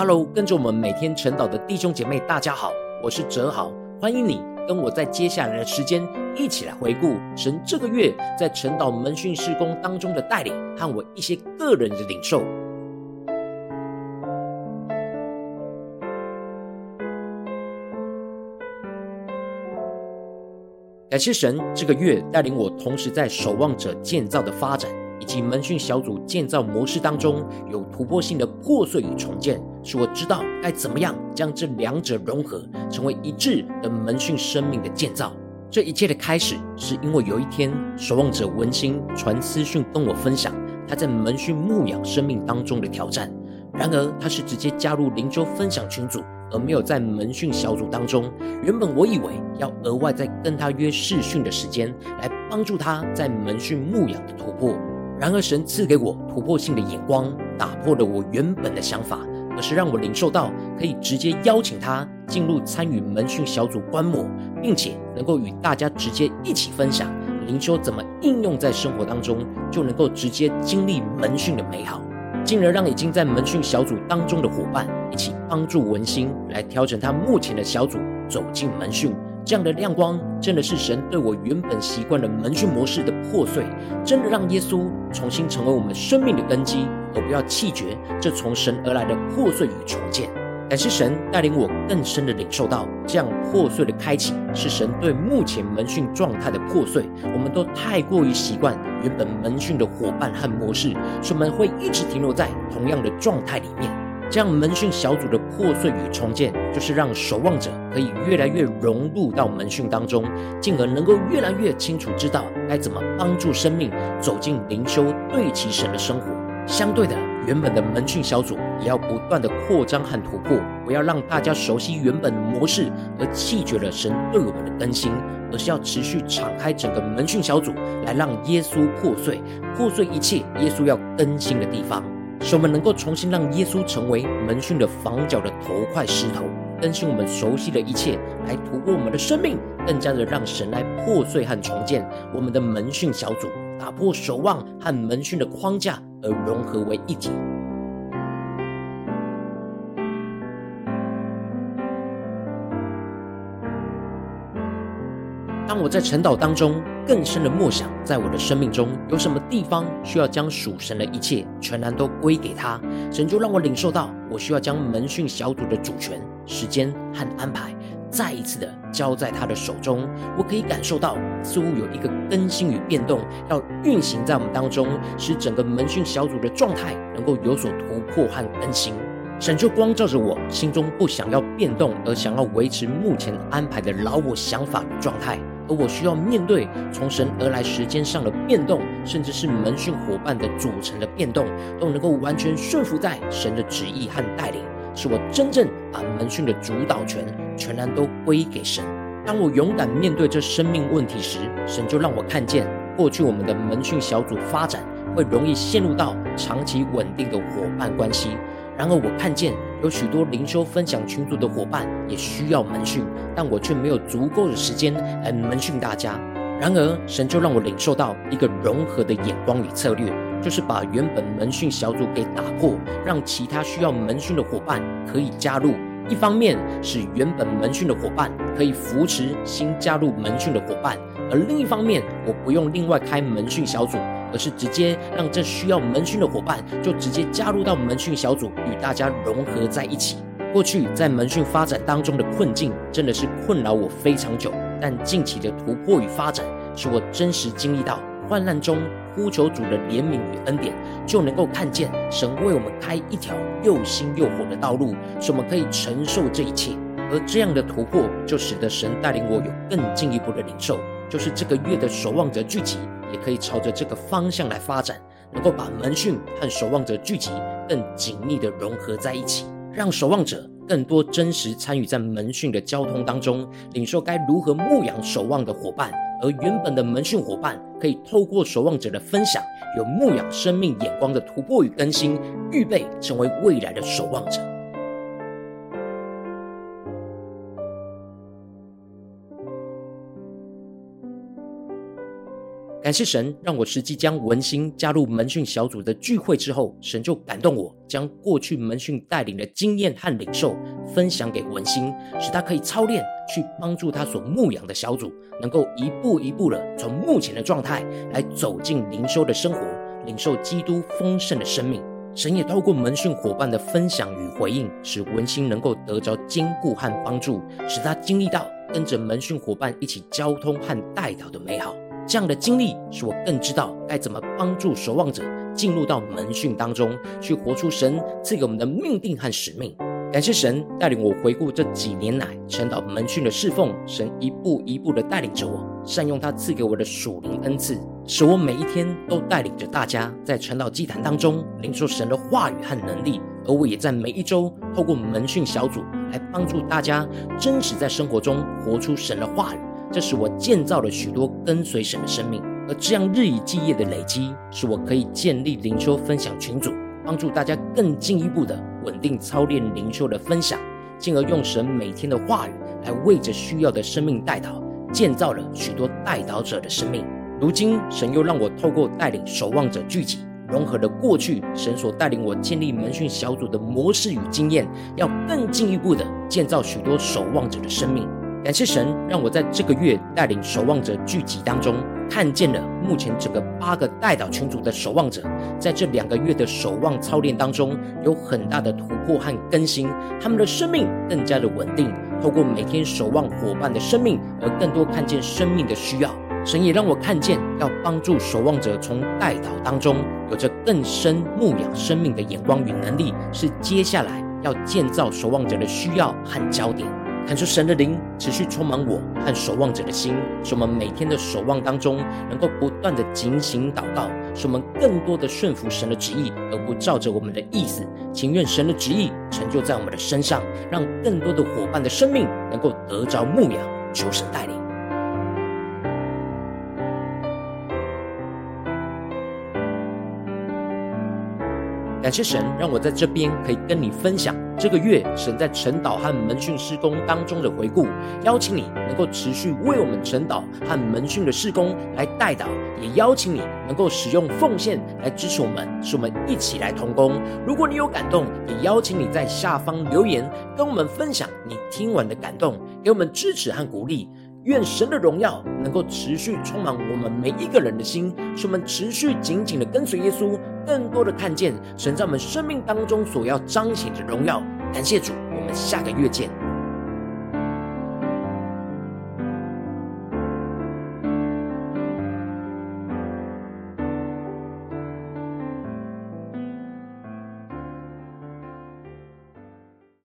Hello，跟着我们每天晨祷的弟兄姐妹，大家好，我是哲豪，欢迎你跟我在接下来的时间一起来回顾神这个月在晨祷门训事工当中的带领和我一些个人的领受。感谢神这个月带领我同时在守望者建造的发展，以及门训小组建造模式当中有突破性的破碎与重建，使我知道该怎么样将这两者融合，成为一致的门训生命的建造。这一切的开始，是因为有一天守望者文心传私讯跟我分享他在门训牧养生命当中的挑战。然而他是直接加入灵修分享群组。而没有在门训小组当中，原本我以为要额外再跟他约试训的时间，来帮助他在门训牧养的突破。然而神赐给我突破性的眼光，打破了我原本的想法，而是让我领受到可以直接邀请他进入参与门训小组观摩，并且能够与大家直接一起分享灵修怎么应用在生活当中，就能够直接经历门训的美好。进而让已经在门训小组当中的伙伴一起帮助文心来调整他目前的小组走进门训，这样的亮光真的是神对我原本习惯的门训模式的破碎，真的让耶稣重新成为我们生命的根基，而不要弃绝这从神而来的破碎与重建。感谢神带领我更深的领受到，这样破碎的开启是神对目前门训状态的破碎。我们都太过于习惯原本门训的伙伴和模式，所以我们会一直停留在同样的状态里面。这样门训小组的破碎与重建，就是让守望者可以越来越融入到门训当中，进而能够越来越清楚知道该怎么帮助生命走进灵修对齐神的生活。相对的，原本的门训小组也要不断的扩张和突破，不要让大家熟悉原本的模式而弃绝了神对我们的更新，而是要持续敞开整个门训小组，来让耶稣破碎，破碎一切耶稣要更新的地方，使我们能够重新让耶稣成为门训的房角的头块石头，更新我们熟悉的一切，来突破我们的生命，更加的让神来破碎和重建我们的门训小组，打破守望和门训的框架。而融合为一体。我在晨祷当中更深的默想，在我的生命中有什么地方需要将属神的一切全然都归给他，神就让我领受到，我需要将门训小组的主权、时间和安排。再一次的交在他的手中，我可以感受到，似乎有一个更新与变动要运行在我们当中，使整个门训小组的状态能够有所突破和更新。神就光照着我心中不想要变动，而想要维持目前安排的老我想法与状态，而我需要面对从神而来时间上的变动，甚至是门训伙伴的组成的变动，都能够完全顺服在神的旨意和带领。是我真正把门训的主导权全然都归给神。当我勇敢面对这生命问题时，神就让我看见，过去我们的门训小组发展会容易陷入到长期稳定的伙伴关系。然而我看见有许多灵修分享群组的伙伴也需要门训，但我却没有足够的时间来门训大家。然而神就让我领受到一个融合的眼光与策略。就是把原本门训小组给打破，让其他需要门训的伙伴可以加入。一方面是原本门训的伙伴可以扶持新加入门训的伙伴，而另一方面，我不用另外开门训小组，而是直接让这需要门训的伙伴就直接加入到门训小组，与大家融合在一起。过去在门训发展当中的困境，真的是困扰我非常久，但近期的突破与发展，使我真实经历到。患难中呼求主的怜悯与恩典，就能够看见神为我们开一条又新又活的道路，使我们可以承受这一切。而这样的突破，就使得神带领我有更进一步的领受，就是这个月的守望者聚集，也可以朝着这个方向来发展，能够把门训和守望者聚集更紧密的融合在一起，让守望者更多真实参与在门训的交通当中，领受该如何牧养守望的伙伴。而原本的门训伙伴，可以透过守望者的分享，有牧养生命眼光的突破与更新，预备成为未来的守望者。感谢神，让我实际将文心加入门训小组的聚会之后，神就感动我，将过去门训带领的经验和领受分享给文心，使他可以操练，去帮助他所牧养的小组，能够一步一步的从目前的状态来走进灵修的生活，领受基督丰盛的生命。神也透过门训伙伴的分享与回应，使文心能够得着坚固和帮助，使他经历到跟着门训伙伴一起交通和代祷的美好。这样的经历使我更知道该怎么帮助守望者进入到门训当中，去活出神赐给我们的命定和使命。感谢神带领我回顾这几年来晨祷门训的侍奉，神一步一步的带领着我，善用他赐给我的属灵恩赐，使我每一天都带领着大家在晨祷祭坛当中领受神的话语和能力。而我也在每一周透过门训小组来帮助大家真实在生活中活出神的话语。这使我建造了许多跟随神的生命，而这样日以继夜的累积，使我可以建立灵修分享群组，帮助大家更进一步的稳定操练灵修的分享，进而用神每天的话语来为着需要的生命代祷，建造了许多代祷者的生命。如今，神又让我透过带领守望者聚集，融合了过去神所带领我建立门训小组的模式与经验，要更进一步的建造许多守望者的生命。感谢神，让我在这个月带领守望者聚集当中，看见了目前整个八个代祷群组的守望者，在这两个月的守望操练当中，有很大的突破和更新，他们的生命更加的稳定。透过每天守望伙伴的生命，而更多看见生命的需要。神也让我看见，要帮助守望者从代祷当中，有着更深牧养生命的眼光与能力，是接下来要建造守望者的需要和焦点。看出神的灵持续充满我和守望者的心，使我们每天的守望当中能够不断的警醒祷告，使我们更多的顺服神的旨意，而不照着我们的意思。情愿神的旨意成就在我们的身上，让更多的伙伴的生命能够得着牧养。求神带领。感谢神，让我在这边可以跟你分享这个月神在晨祷和门训事工当中的回顾。邀请你能够持续为我们晨祷和门训的事工来代祷，也邀请你能够使用奉献来支持我们，使我们一起来同工。如果你有感动，也邀请你在下方留言跟我们分享你听完的感动，给我们支持和鼓励。愿神的荣耀能够持续充满我们每一个人的心，使我们持续紧紧的跟随耶稣，更多的看见神在我们生命当中所要彰显的荣耀。感谢主，我们下个月见。